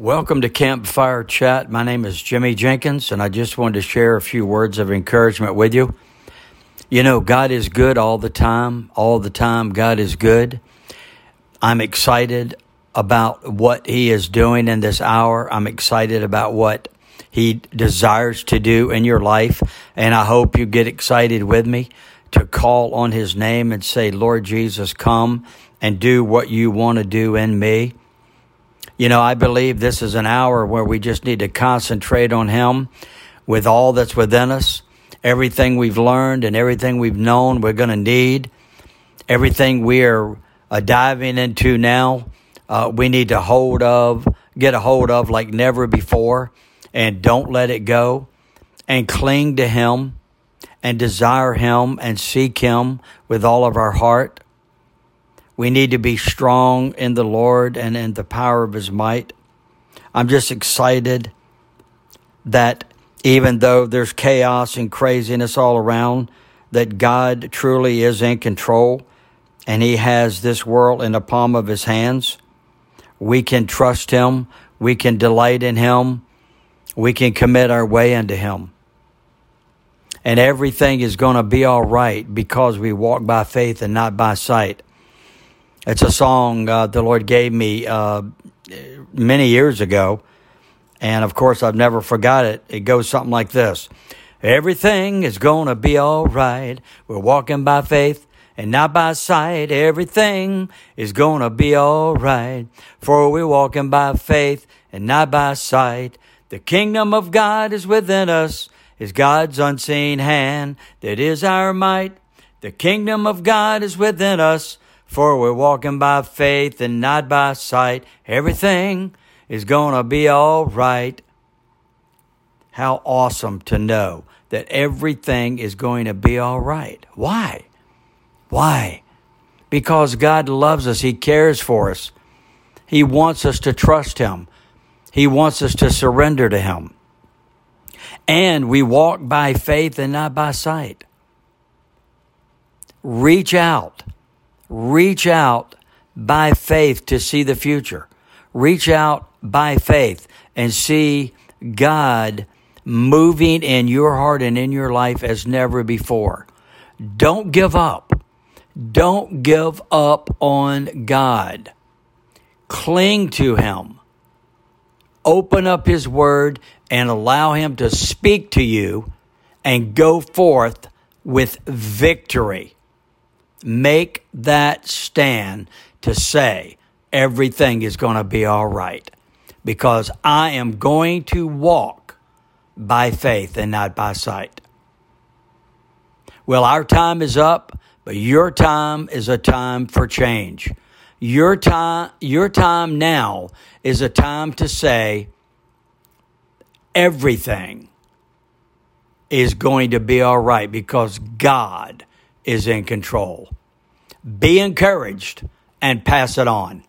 Welcome to Campfire Chat. My name is Jimmy Jenkins, and I just wanted to share a few words of encouragement with you. You know, God is good all the time. All the time, God is good. I'm excited about what He is doing in this hour. I'm excited about what He desires to do in your life, and I hope you get excited with me to call on His name and say, Lord Jesus, come and do what you want to do in me. You know, I believe this is an hour where we just need to concentrate on Him with all that's within us. Everything we've learned and everything we've known, we're going to need. Everything we are uh, diving into now, uh, we need to hold of, get a hold of like never before, and don't let it go. And cling to Him and desire Him and seek Him with all of our heart. We need to be strong in the Lord and in the power of His might. I'm just excited that even though there's chaos and craziness all around, that God truly is in control and He has this world in the palm of His hands. We can trust Him. We can delight in Him. We can commit our way unto Him. And everything is going to be all right because we walk by faith and not by sight. It's a song uh, the Lord gave me uh, many years ago. And of course, I've never forgot it. It goes something like this Everything is going to be all right. We're walking by faith and not by sight. Everything is going to be all right. For we're walking by faith and not by sight. The kingdom of God is within us, is God's unseen hand that is our might. The kingdom of God is within us for we're walking by faith and not by sight. Everything is going to be all right. How awesome to know that everything is going to be all right. Why? Why? Because God loves us. He cares for us. He wants us to trust Him. He wants us to surrender to Him. And we walk by faith and not by sight. Reach out reach out by faith to see the future. Reach out by faith and see God moving in your heart and in your life as never before. Don't give up. Don't give up on God. Cling to Him. Open up His Word and allow Him to speak to you and go forth with victory. Make that stand to say everything is going to be all right because I am going to walk by faith and not by sight. Well, our time is up, but your time is a time for change. Your time, your time now is a time to say everything is going to be all right because God is in control. Be encouraged and pass it on.